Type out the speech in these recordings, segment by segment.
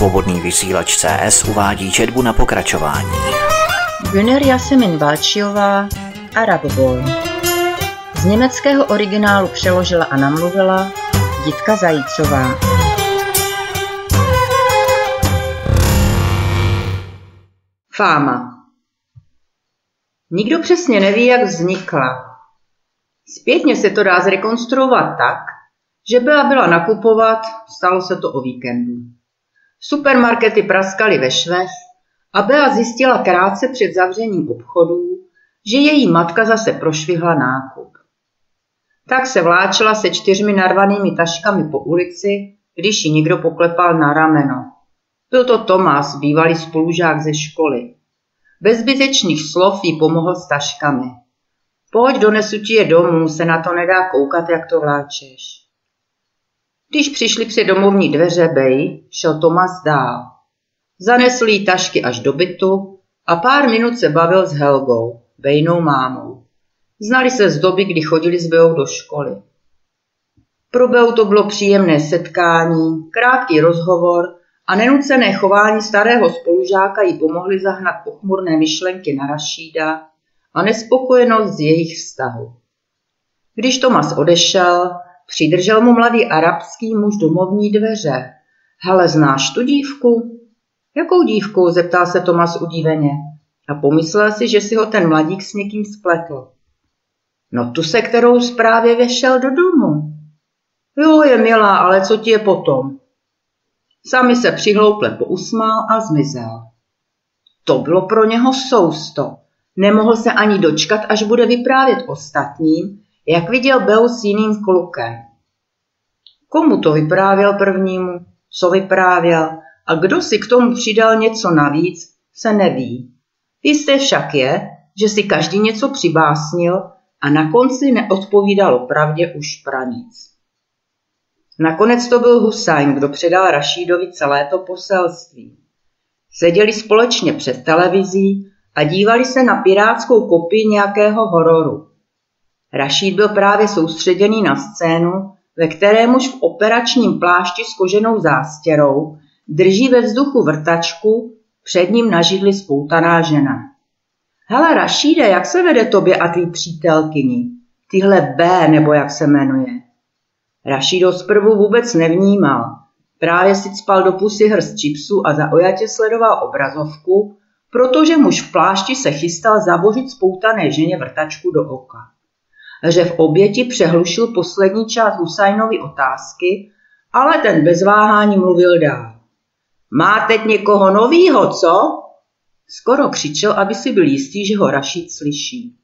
Svobodný vysílač CS uvádí četbu na pokračování. Güner Jasemin Balčiová, Arab Boy. Z německého originálu přeložila a namluvila Jitka Zajícová. Fáma Nikdo přesně neví, jak vznikla. Zpětně se to dá zrekonstruovat tak, že byla byla nakupovat, stalo se to o víkendu. Supermarkety praskaly ve švech a Bea zjistila krátce před zavřením obchodů, že její matka zase prošvihla nákup. Tak se vláčela se čtyřmi narvanými taškami po ulici, když ji někdo poklepal na rameno. Byl to Tomás, bývalý spolužák ze školy. Bez zbytečných slov jí pomohl s taškami. Pojď, donesu ti je domů, se na to nedá koukat, jak to vláčeš. Když přišli před domovní dveře Bej, šel Tomas dál. Zanesl jí tašky až do bytu a pár minut se bavil s Helgou, Bejnou mámou. Znali se z doby, kdy chodili s Bejou do školy. Pro Beu to bylo příjemné setkání, krátký rozhovor a nenucené chování starého spolužáka jí pomohly zahnat pochmurné myšlenky na Rašída a nespokojenost z jejich vztahu. Když Tomas odešel, Přidržel mu mladý arabský muž domovní dveře. Hele, znáš tu dívku? Jakou dívku? zeptal se Tomas udíveně a pomyslel si, že si ho ten mladík s někým spletl. No tu se, kterou zprávě vešel do domu. Jo, je milá, ale co ti je potom? Sami se přihlouple pousmál a zmizel. To bylo pro něho sousto. Nemohl se ani dočkat, až bude vyprávět ostatním, jak viděl Beu s jiným klukem. Komu to vyprávěl prvnímu, co vyprávěl a kdo si k tomu přidal něco navíc, se neví. Jisté však je, že si každý něco přibásnil a na konci neodpovídalo pravdě už pranic. Nakonec to byl Husajn, kdo předal Rašídovi celé to poselství. Seděli společně před televizí a dívali se na pirátskou kopii nějakého hororu. Rašíd byl právě soustředěný na scénu, ve kterém už v operačním plášti s koženou zástěrou drží ve vzduchu vrtačku, před ním na židli spoutaná žena. Hele, Rašíde, jak se vede tobě a tvý přítelkyni? Tyhle B, nebo jak se jmenuje. Rašído zprvu vůbec nevnímal. Právě si spal do pusy hrst čipsu a zaojatě sledoval obrazovku, protože muž v plášti se chystal zabořit spoutané ženě vrtačku do oka že v oběti přehlušil poslední část Husajnovy otázky, ale ten bez váhání mluvil dál. Má teď někoho novýho, co? Skoro křičel, aby si byl jistý, že ho Rašid slyší.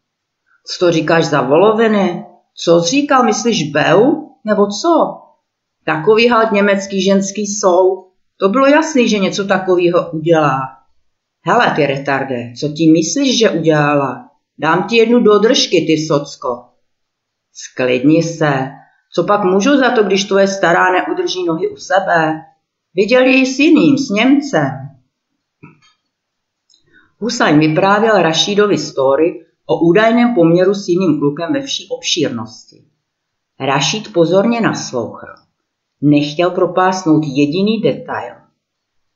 Co to říkáš za voloviny? Co jsi říkal, myslíš Beu? Nebo co? Takový halt německý ženský jsou. To bylo jasný, že něco takového udělá. Hele, ty retarde, co ti myslíš, že udělala? Dám ti jednu dodržky, ty socko. Sklidni se. Co pak můžu za to, když tvoje stará neudrží nohy u sebe? Viděli ji s jiným, s Němcem. Husajn vyprávěl Rašídovi story o údajném poměru s jiným klukem ve vší obšírnosti. Rašíd pozorně naslouchal. Nechtěl propásnout jediný detail.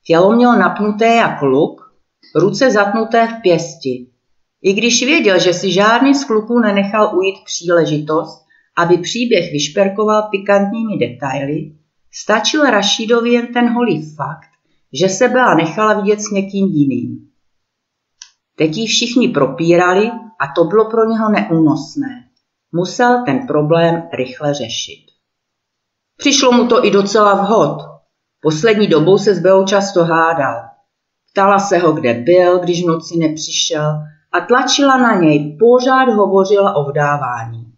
Tělo měl napnuté jak luk, ruce zatnuté v pěsti, i když věděl, že si žádný z kluků nenechal ujít příležitost, aby příběh vyšperkoval pikantními detaily, stačil Rašídovi jen ten holý fakt, že se byla nechala vidět s někým jiným. Teď ji všichni propírali a to bylo pro něho neúnosné. Musel ten problém rychle řešit. Přišlo mu to i docela vhod. Poslední dobou se s Beou často hádal. Ptala se ho, kde byl, když v noci nepřišel a tlačila na něj, pořád hovořila o vdávání.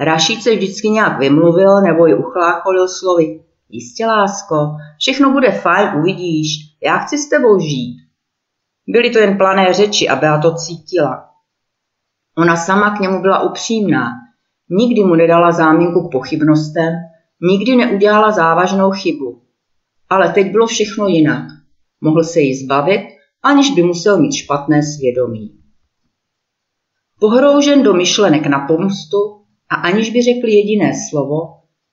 Rašíd se vždycky nějak vymluvil nebo ji uchlácholil slovy. Jistě, lásko, všechno bude fajn, uvidíš, já chci s tebou žít. Byly to jen plané řeči a Bea to cítila. Ona sama k němu byla upřímná, nikdy mu nedala záminku k pochybnostem, nikdy neudělala závažnou chybu. Ale teď bylo všechno jinak. Mohl se jí zbavit, aniž by musel mít špatné svědomí. Pohroužen do myšlenek na pomstu a aniž by řekl jediné slovo,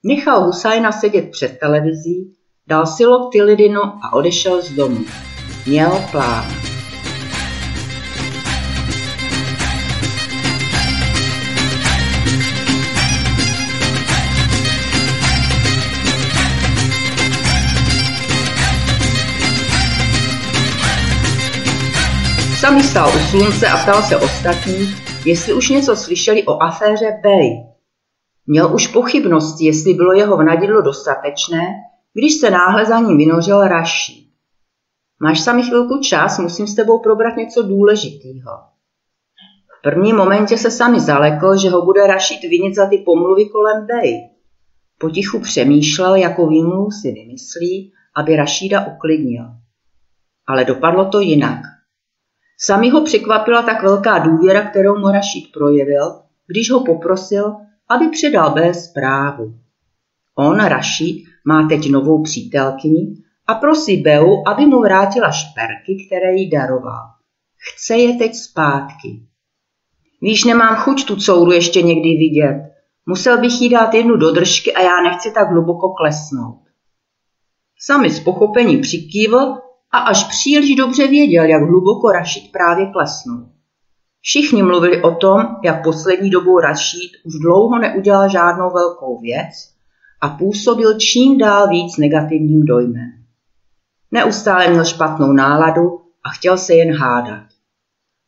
nechal Husajna sedět před televizí dal si lok Tylidinu a odešel z domu. Měl plán. Sami stál u slunce a ptal se ostatních, jestli už něco slyšeli o aféře Bay. Měl už pochybnosti, jestli bylo jeho vnadidlo dostatečné, když se náhle za ním vynořil Raší. Máš sami chvilku čas, musím s tebou probrat něco důležitého. V prvním momentě se sami zalekl, že ho bude Rašit vinit za ty pomluvy kolem Bay. Potichu přemýšlel, jakou výmluvu si vymyslí, aby Rašída uklidnil. Ale dopadlo to jinak. Sami ho překvapila tak velká důvěra, kterou mu Rašid projevil, když ho poprosil, aby předal B zprávu. On, Rašid, má teď novou přítelkyni a prosí Beu, aby mu vrátila šperky, které jí daroval. Chce je teď zpátky. Víš, nemám chuť tu couru ještě někdy vidět. Musel bych jí dát jednu do držky a já nechci tak hluboko klesnout. Sami z pochopení přikývl a až příliš dobře věděl, jak hluboko Rašid právě klesnul. Všichni mluvili o tom, jak poslední dobou Rašid už dlouho neudělal žádnou velkou věc a působil čím dál víc negativním dojmem. Neustále měl špatnou náladu a chtěl se jen hádat.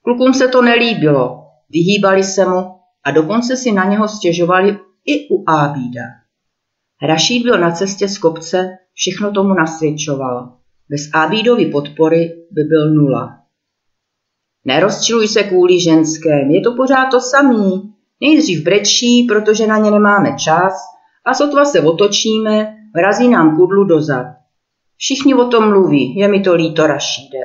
Klukům se to nelíbilo, vyhýbali se mu a dokonce si na něho stěžovali i u Ábída. Rašíd byl na cestě z kopce, všechno tomu nasvědčovalo. Bez Ábídovy podpory by byl nula. Nerozčiluj se kvůli ženském, je to pořád to samý. Nejdřív brečí, protože na ně nemáme čas a sotva se otočíme, vrazí nám kudlu dozad. Všichni o tom mluví, je mi to líto Rašíde.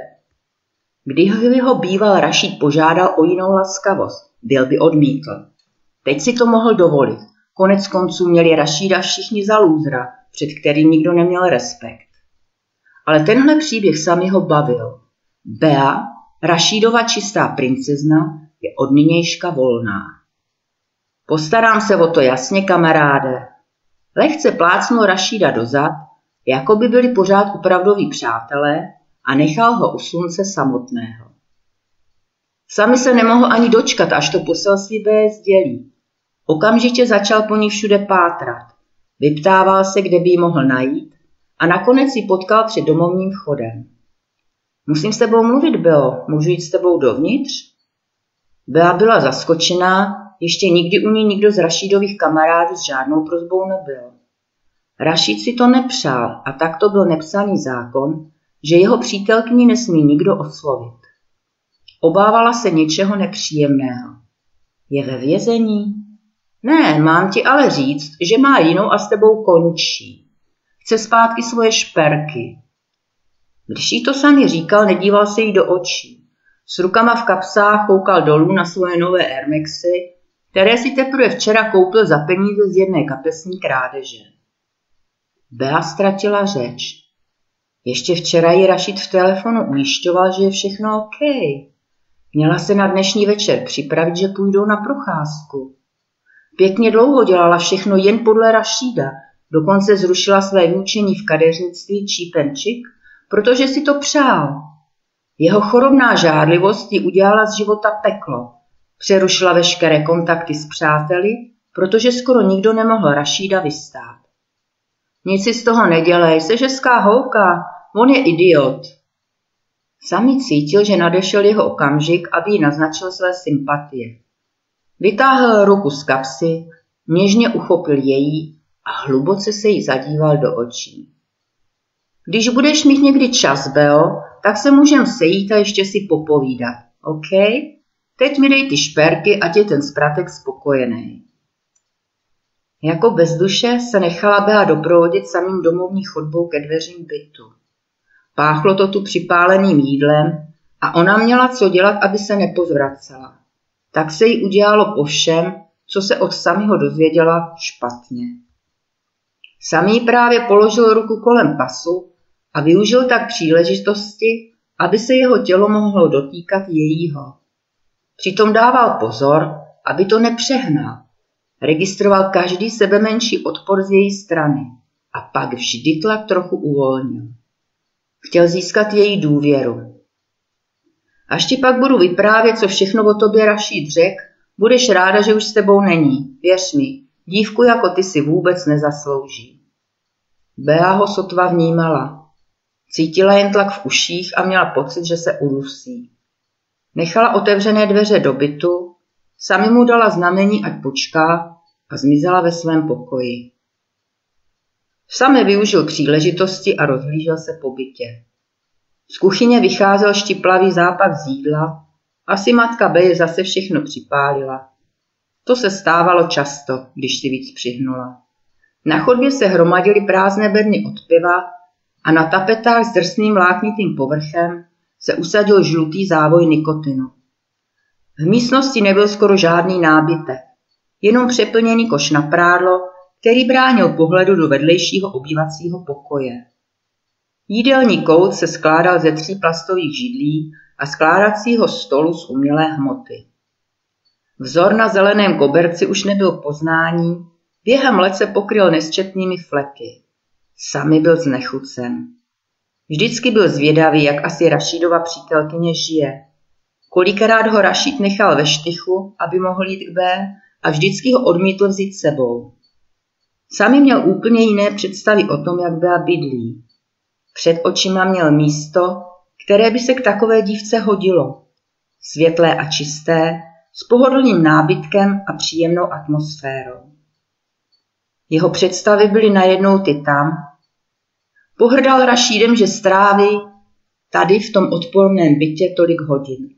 Kdyby ho býval Rašíd požádal o jinou laskavost, byl by odmítl. Teď si to mohl dovolit. Konec konců měli Rašída všichni za lůzra, před kterým nikdo neměl respekt. Ale tenhle příběh sami ho bavil. Bea, Rašídova čistá princezna, je od nynějška volná. Postarám se o to jasně, kamaráde. Lehce plácnul Rašída dozad, jako by byli pořád opravdoví přátelé a nechal ho u slunce samotného. Sami se nemohl ani dočkat, až to poselství B sdělí. Okamžitě začal po ní všude pátrat. Vyptával se, kde by ji mohl najít a nakonec ji potkal před domovním vchodem. Musím s tebou mluvit, Beo, můžu jít s tebou dovnitř? Bea byla zaskočená, ještě nikdy u ní nikdo z Rašídových kamarádů s žádnou prozbou nebyl. Rašíd si to nepřál a tak to byl nepsaný zákon, že jeho přítelkyni nesmí nikdo oslovit. Obávala se něčeho nepříjemného. Je ve vězení? Ne, mám ti ale říct, že má jinou a s tebou končí. Chce zpátky svoje šperky. Když jí to sami říkal, nedíval se jí do očí. S rukama v kapsách koukal dolů na svoje nové Airmaxy, které si teprve včera koupil za peníze z jedné kapesní krádeže. Bea ztratila řeč. Ještě včera ji Rašit v telefonu ujišťoval, že je všechno OK. Měla se na dnešní večer připravit, že půjdou na procházku. Pěkně dlouho dělala všechno jen podle Rašída, Dokonce zrušila své vyučení v kadeřnictví Čípenčik, protože si to přál. Jeho chorobná žádlivost ji udělala z života peklo. Přerušila veškeré kontakty s přáteli, protože skoro nikdo nemohl Rašída vystát. Nic si z toho nedělej, jsi žeská holka, on je idiot. Sami cítil, že nadešel jeho okamžik, aby jí naznačil své sympatie. Vytáhl ruku z kapsy, něžně uchopil její a hluboce se jí zadíval do očí. Když budeš mít někdy čas, Beo, tak se můžem sejít a ještě si popovídat, OK? Teď mi dej ty šperky, ať je ten spratek spokojený. Jako bez duše se nechala Bea doprovodit samým domovní chodbou ke dveřím bytu. Páchlo to tu připáleným jídlem a ona měla co dělat, aby se nepozvracela. Tak se jí udělalo po všem, co se od samého dozvěděla špatně. Samý právě položil ruku kolem pasu a využil tak příležitosti, aby se jeho tělo mohlo dotýkat jejího. Přitom dával pozor, aby to nepřehnal. Registroval každý sebemenší odpor z její strany. a pak vždy tlak trochu uvolnil. Chtěl získat její důvěru. Až ti pak budu vyprávět, co všechno o tobě Rašít řek, budeš ráda, že už s tebou není. Věř mi, dívku jako ty si vůbec nezaslouží. Bea ho sotva vnímala. Cítila jen tlak v uších a měla pocit, že se udusí. Nechala otevřené dveře do bytu, sami mu dala znamení, ať počká a zmizela ve svém pokoji. Sami využil příležitosti a rozhlížel se po bytě. Z kuchyně vycházel štiplavý zápach z jídla, asi matka Beje zase všechno připálila. To se stávalo často, když si víc přihnula. Na chodbě se hromadily prázdné bedny od piva a na tapetách s drsným vláknitým povrchem se usadil žlutý závoj nikotinu. V místnosti nebyl skoro žádný nábytek, jenom přeplněný koš na prádlo, který bránil pohledu do vedlejšího obývacího pokoje. Jídelní kout se skládal ze tří plastových židlí a skládacího stolu z umělé hmoty. Vzor na zeleném koberci už nebyl poznání, během let se pokryl nesčetnými fleky. Sami byl znechucen. Vždycky byl zvědavý, jak asi Rašídova přítelkyně žije. Kolikrát ho Rašíd nechal ve štychu, aby mohl jít k B a vždycky ho odmítl vzít sebou. Sami měl úplně jiné představy o tom, jak Bea bydlí. Před očima měl místo, které by se k takové dívce hodilo. Světlé a čisté, s pohodlným nábytkem a příjemnou atmosférou. Jeho představy byly najednou ty tam. Pohrdal Rašídem, že stráví tady v tom odporném bytě tolik hodin.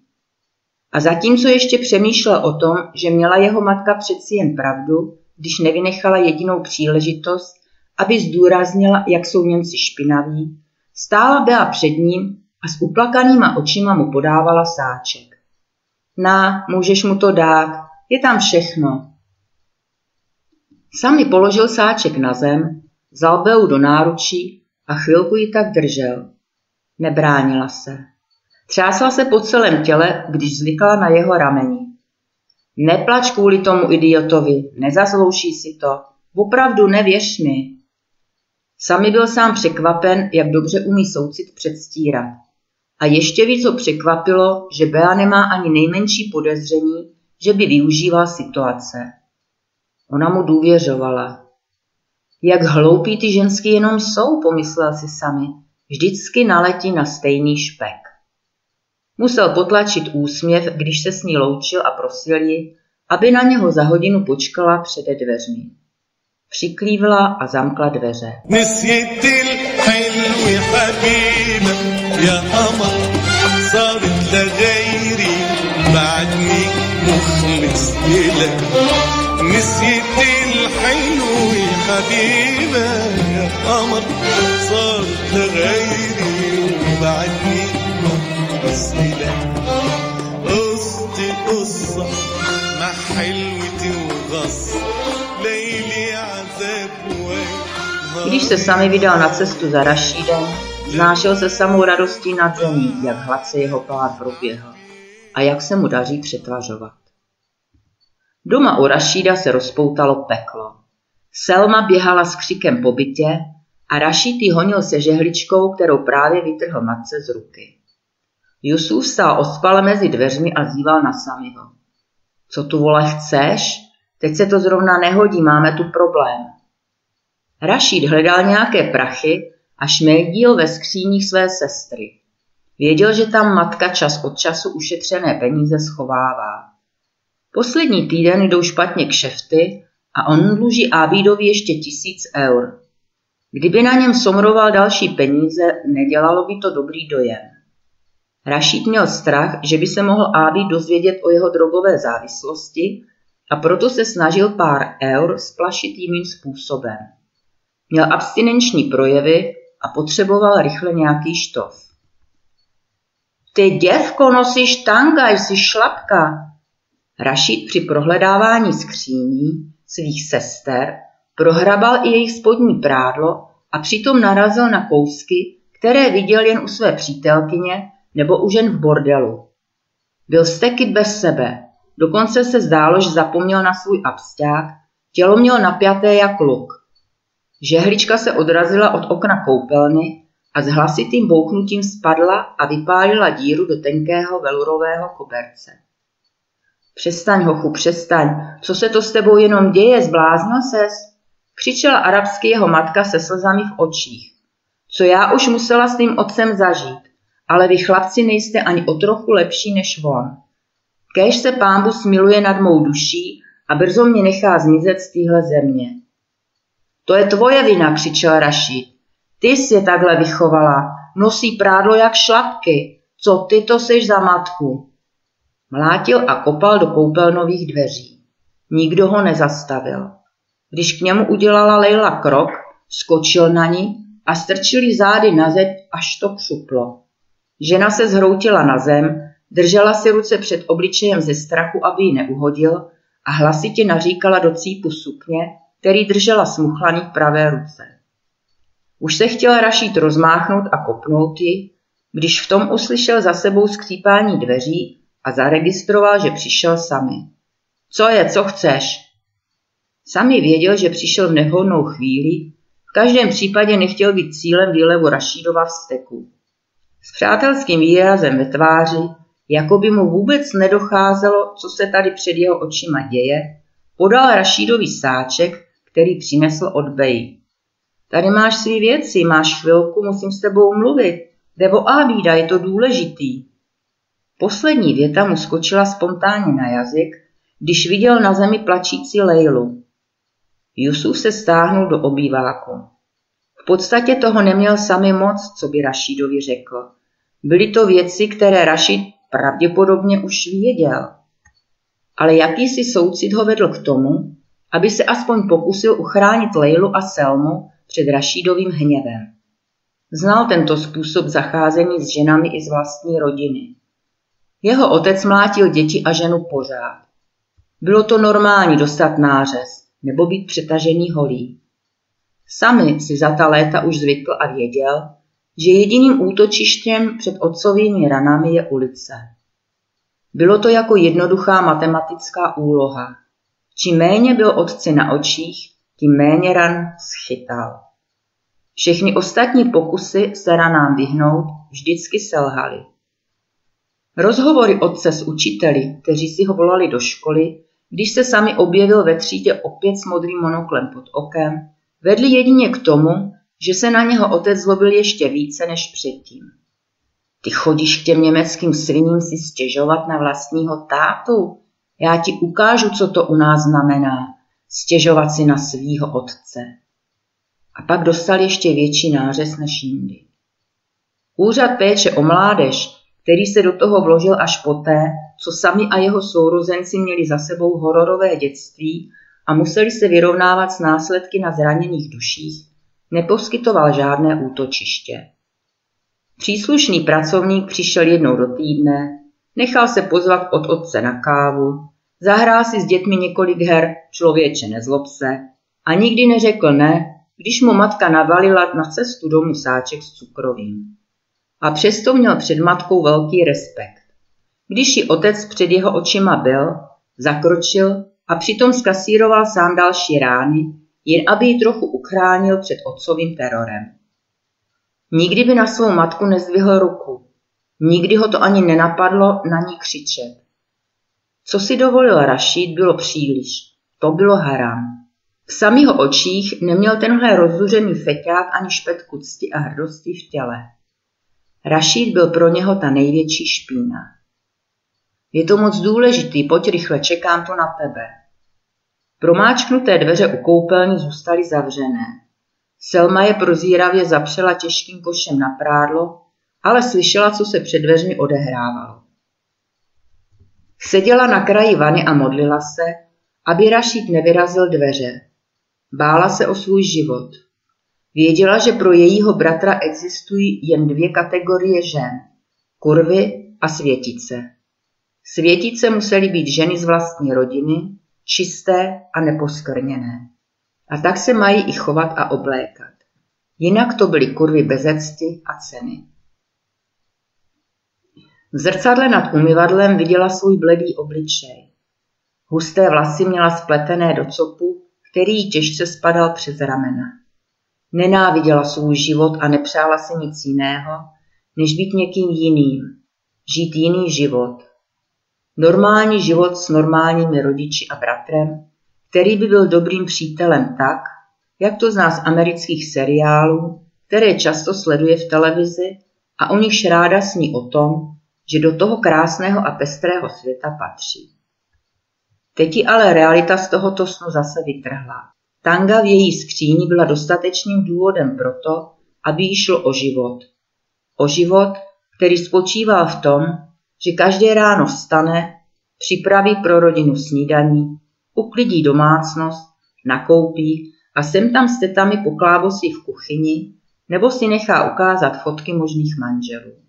A zatímco ještě přemýšlel o tom, že měla jeho matka přeci jen pravdu, když nevynechala jedinou příležitost, aby zdůraznila, jak jsou Němci špinaví, stála byla před ním a s uplakanýma očima mu podávala sáček. Na, můžeš mu to dát, je tam všechno. Sami položil sáček na zem, vzal Beu do náručí a chvilku ji tak držel. Nebránila se. Třásla se po celém těle, když zvykala na jeho rameni. Neplač kvůli tomu idiotovi, nezaslouší si to. Opravdu nevěř mi. Sami byl sám překvapen, jak dobře umí soucit předstírat. A ještě víc ho překvapilo, že Bea nemá ani nejmenší podezření, že by využíval situace. Ona mu důvěřovala. Jak hloupí ty ženský jenom jsou, pomyslel si sami. Vždycky naletí na stejný špek. Musel potlačit úsměv, když se s ní loučil a prosil ji, aby na něho za hodinu počkala před dveřmi. Přiklívla a zamkla dveře. يا قمر صارت لغيري بعدني مخلص لك نسيت الحلو يا حبيبة يا قمر صارت لغيري وبعدني مخلص لك قصت قصة مع حلوتي وغصة. ليلي عذاب ونهاري Když se sami vydal na cestu za Rašídem, znášel se samou radostí nad zemí, jak hladce jeho plán proběhl a jak se mu daří přetvařovat. Doma u Rašída se rozpoutalo peklo. Selma běhala s křikem po bytě a Rašíd ji honil se žehličkou, kterou právě vytrhl matce z ruky. Jusuf stál ospale mezi dveřmi a zýval na Samiho. Co tu vole chceš? Teď se to zrovna nehodí, máme tu problém. Rašíd hledal nějaké prachy a šmejdíl ve skříních své sestry. Věděl, že tam matka čas od času ušetřené peníze schovává. Poslední týden jdou špatně kšefty a on dluží Ábídovi ještě tisíc eur. Kdyby na něm somroval další peníze, nedělalo by to dobrý dojem. Rašíd měl strach, že by se mohl Ábí dozvědět o jeho drogové závislosti a proto se snažil pár eur splašit jiným způsobem. Měl abstinenční projevy a potřeboval rychle nějaký štof. Ty děvko nosíš tanga, jsi šlapka, Rašid při prohledávání skříní svých sester prohrabal i jejich spodní prádlo a přitom narazil na kousky, které viděl jen u své přítelkyně nebo u žen v bordelu. Byl steky bez sebe, dokonce se zdálo, že zapomněl na svůj absťák, tělo měl napjaté jak luk. Žehlička se odrazila od okna koupelny a s hlasitým bouchnutím spadla a vypálila díru do tenkého velurového koberce. Přestaň, hochu, přestaň, co se to s tebou jenom děje, zbláznil ses? Křičela arabsky jeho matka se slzami v očích. Co já už musela s tím otcem zažít, ale vy chlapci nejste ani o trochu lepší než on. Kéž se pámbu smiluje nad mou duší a brzo mě nechá zmizet z téhle země. To je tvoje vina, křičel Rašid. Ty jsi je takhle vychovala, nosí prádlo jak šlapky. Co ty to seš za matku? Mlátil a kopal do koupelnových dveří. Nikdo ho nezastavil. Když k němu udělala Leila krok, skočil na ní a strčili zády na zeď, až to křuplo. Žena se zhroutila na zem, držela si ruce před obličejem ze strachu, aby ji neuhodil a hlasitě naříkala do cípu sukně, který držela smuchlaný v pravé ruce. Už se chtěla Rašít rozmáchnout a kopnout ji, když v tom uslyšel za sebou skřípání dveří a zaregistroval, že přišel sami. Co je, co chceš? Sami věděl, že přišel v nevhodnou chvíli, v každém případě nechtěl být cílem výlevu Rašídova vzteku. S přátelským výrazem ve tváři, jako by mu vůbec nedocházelo, co se tady před jeho očima děje, podal Rašídovi sáček, který přinesl od Bej. Tady máš svý věci, máš chvilku, musím s tebou mluvit. Jde o Ábída, je to důležitý. Poslední věta mu skočila spontánně na jazyk, když viděl na zemi plačící Lejlu. Jusuf se stáhnul do obýváku. V podstatě toho neměl sami moc, co by Rašídovi řekl. Byly to věci, které Rašid pravděpodobně už věděl. Ale jakýsi soucit ho vedl k tomu, aby se aspoň pokusil uchránit Lejlu a Selmu před Rašídovým hněvem. Znal tento způsob zacházení s ženami i z vlastní rodiny. Jeho otec mlátil děti a ženu pořád. Bylo to normální dostat nářez nebo být přetažený holí. Sami si za ta léta už zvykl a věděl, že jediným útočištěm před otcovými ranami je ulice. Bylo to jako jednoduchá matematická úloha. Čím méně byl otci na očích, tím méně ran schytal. Všechny ostatní pokusy se ranám vyhnout vždycky selhaly. Rozhovory otce s učiteli, kteří si ho volali do školy, když se sami objevil ve třídě opět s modrým monoklem pod okem, vedli jedině k tomu, že se na něho otec zlobil ještě více než předtím. Ty chodíš k těm německým sviním si stěžovat na vlastního tátu? Já ti ukážu, co to u nás znamená, stěžovat si na svýho otce. A pak dostal ještě větší nářez než jindy. Úřad péče o mládež, který se do toho vložil až poté, co sami a jeho sourozenci měli za sebou hororové dětství a museli se vyrovnávat s následky na zraněných duších, neposkytoval žádné útočiště. Příslušný pracovník přišel jednou do týdne, nechal se pozvat od otce na kávu, zahrál si s dětmi několik her člověče nezlob se a nikdy neřekl ne, když mu matka navalila na cestu domů sáček s cukrovým. A přesto měl před matkou velký respekt. Když ji otec před jeho očima byl, zakročil a přitom skasíroval sám další rány, jen aby ji trochu uchránil před otcovým terorem. Nikdy by na svou matku nezdvihl ruku. Nikdy ho to ani nenapadlo na ní křičet. Co si dovolil Rašid, bylo příliš. To bylo haram. V samých očích neměl tenhle rozzuřený feťák ani špetku cti a hrdosti v těle. Rašid byl pro něho ta největší špína. Je to moc důležitý, pojď rychle, čekám to na tebe. Promáčknuté dveře u koupelny zůstaly zavřené. Selma je prozíravě zapřela těžkým košem na prádlo, ale slyšela, co se před dveřmi odehrávalo. Seděla na kraji vany a modlila se, aby Rašid nevyrazil dveře. Bála se o svůj život. Věděla, že pro jejího bratra existují jen dvě kategorie žen. Kurvy a světice. Světice musely být ženy z vlastní rodiny, čisté a neposkrněné. A tak se mají i chovat a oblékat. Jinak to byly kurvy bezecti a ceny. V zrcadle nad umyvadlem viděla svůj bledý obličej. Husté vlasy měla spletené do copu, který těžce spadal přes ramena. Nenáviděla svůj život a nepřála si nic jiného, než být někým jiným, žít jiný život. Normální život s normálními rodiči a bratrem, který by byl dobrým přítelem tak, jak to zná z amerických seriálů, které často sleduje v televizi a o nichž ráda sní o tom, že do toho krásného a pestrého světa patří. Teď ji ale realita z tohoto snu zase vytrhla. Tanga v její skříni byla dostatečným důvodem pro to, aby jí šlo o život. O život, který spočíval v tom, že každé ráno vstane, připraví pro rodinu snídaní, uklidí domácnost, nakoupí a sem tam s tetami poklábosí v kuchyni nebo si nechá ukázat fotky možných manželů.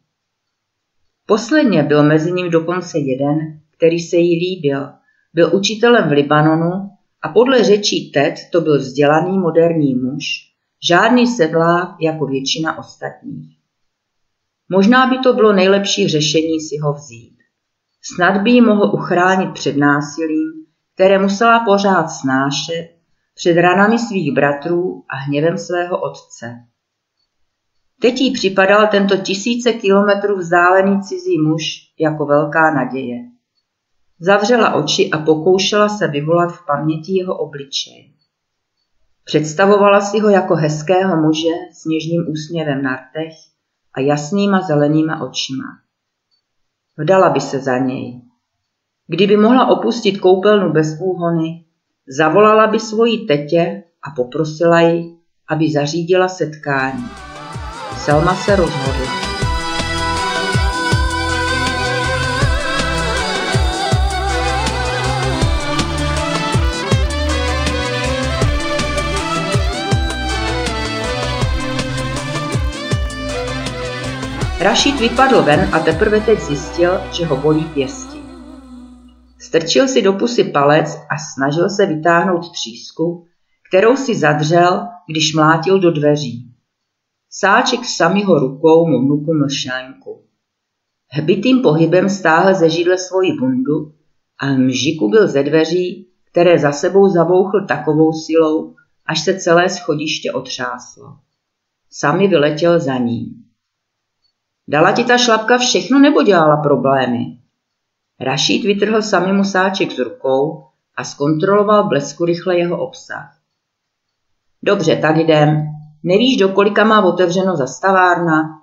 Posledně byl mezi ním dokonce jeden, který se jí líbil. Byl učitelem v Libanonu a podle řečí Ted to byl vzdělaný moderní muž, žádný sedlák jako většina ostatních. Možná by to bylo nejlepší řešení si ho vzít. Snad by ji mohl uchránit před násilím, které musela pořád snášet, před ranami svých bratrů a hněvem svého otce. Teď jí připadal tento tisíce kilometrů vzdálený cizí muž jako velká naděje. Zavřela oči a pokoušela se vyvolat v paměti jeho obličej. Představovala si ho jako hezkého muže s něžným úsměvem na rtech a jasnýma zelenýma očima. Vdala by se za něj. Kdyby mohla opustit koupelnu bez úhony, zavolala by svoji tetě a poprosila ji, aby zařídila setkání. Selma se rozhodla. Rašít vypadl ven a teprve teď zjistil, že ho bolí pěsti. Strčil si do pusy palec a snažil se vytáhnout třísku, kterou si zadřel, když mlátil do dveří. Sáček samýho rukou mu vnuku mlšánku. Hbitým pohybem stáhl ze židle svoji bundu a mžiku byl ze dveří, které za sebou zabouchl takovou silou, až se celé schodiště otřáslo. Sami vyletěl za ním. Dala ti ta šlapka všechno nebo dělala problémy? Rašít vytrhl sami sáček z rukou a zkontroloval blesku rychle jeho obsah. Dobře, tak jdem, Nevíš, do kolika má otevřeno zastavárna?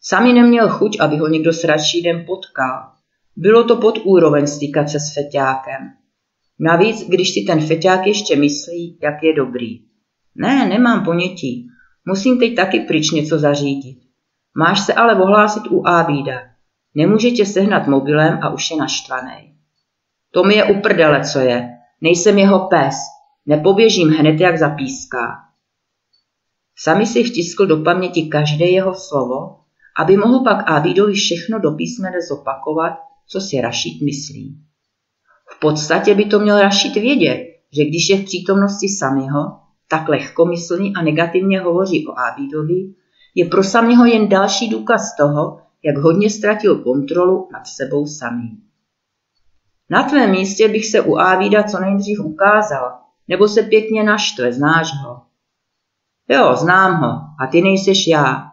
Sami neměl chuť, aby ho někdo s Rašídem potkal. Bylo to pod úroveň stýkat se s feťákem. Navíc, když si ten feťák ještě myslí, jak je dobrý. Ne, nemám ponětí. Musím teď taky pryč něco zařídit. Máš se ale ohlásit u Ábída. Nemůže tě sehnat mobilem a už je naštvaný. To mi je uprdele, co je. Nejsem jeho pes. Nepoběžím hned, jak zapíská. Sami si vtiskl do paměti každé jeho slovo, aby mohl pak Ábídovi všechno do písmene zopakovat, co si Rašít myslí. V podstatě by to měl Rašít vědět, že když je v přítomnosti samého, tak lehkomyslný a negativně hovoří o Ábídovi, je pro samého jen další důkaz toho, jak hodně ztratil kontrolu nad sebou samým. Na tvém místě bych se u Ávída co nejdřív ukázal, nebo se pěkně naštve, znáš ho. Jo, znám ho. A ty nejseš já.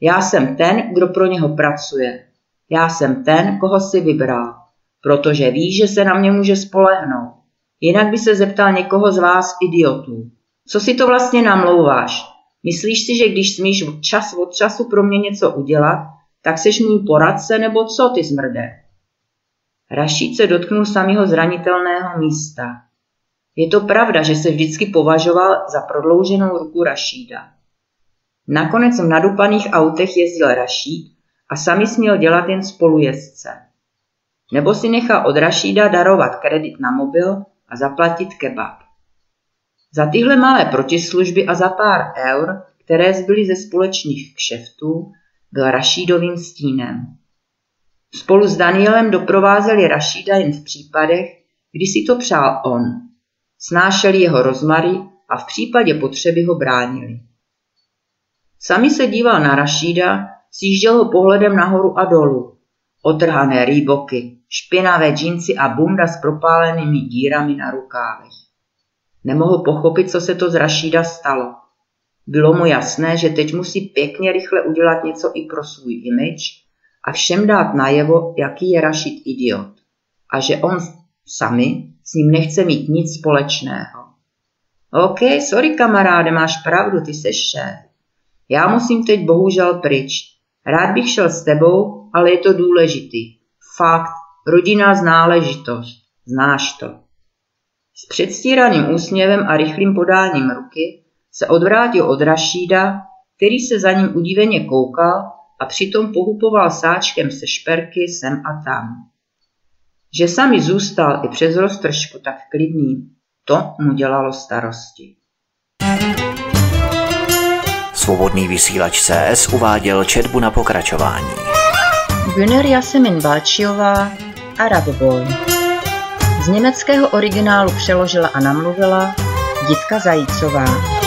Já jsem ten, kdo pro něho pracuje. Já jsem ten, koho si vybral. Protože ví, že se na mě může spolehnout. Jinak by se zeptal někoho z vás idiotů. Co si to vlastně namlouváš? Myslíš si, že když smíš čas od času pro mě něco udělat, tak seš můj poradce nebo co ty zmrde? Rašíd se dotknul samého zranitelného místa. Je to pravda, že se vždycky považoval za prodlouženou ruku Rašída. Nakonec v nadupaných autech jezdil Rašíd a sami směl dělat jen spolujezdce. Nebo si nechal od Rašída darovat kredit na mobil a zaplatit kebab. Za tyhle malé protislužby a za pár eur, které zbyly ze společných kšeftů, byl Rašídovým stínem. Spolu s Danielem doprovázeli Rašída jen v případech, kdy si to přál on – snášeli jeho rozmary a v případě potřeby ho bránili. Sami se díval na Rašída, sjížděl ho pohledem nahoru a dolů. Otrhané rýboky, špinavé džínsy a bunda s propálenými dírami na rukávech. Nemohl pochopit, co se to z Rašída stalo. Bylo mu jasné, že teď musí pěkně rychle udělat něco i pro svůj image a všem dát najevo, jaký je Rašid idiot a že on sami s ním nechce mít nic společného. OK, sorry kamaráde, máš pravdu, ty seš šéf. Já musím teď bohužel pryč. Rád bych šel s tebou, ale je to důležitý. Fakt, rodinná ználežitost. Znáš to. S předstíraným úsměvem a rychlým podáním ruky se odvrátil od Rašída, který se za ním udíveně koukal a přitom pohupoval sáčkem se šperky sem a tam. Že sami zůstal i přes roztržku tak klidný, to mu dělalo starosti. Svobodný vysílač CS uváděl četbu na pokračování. Güner Jasemin Balčiová Arab Boy. Z německého originálu přeložila a namluvila Ditka Zajícová.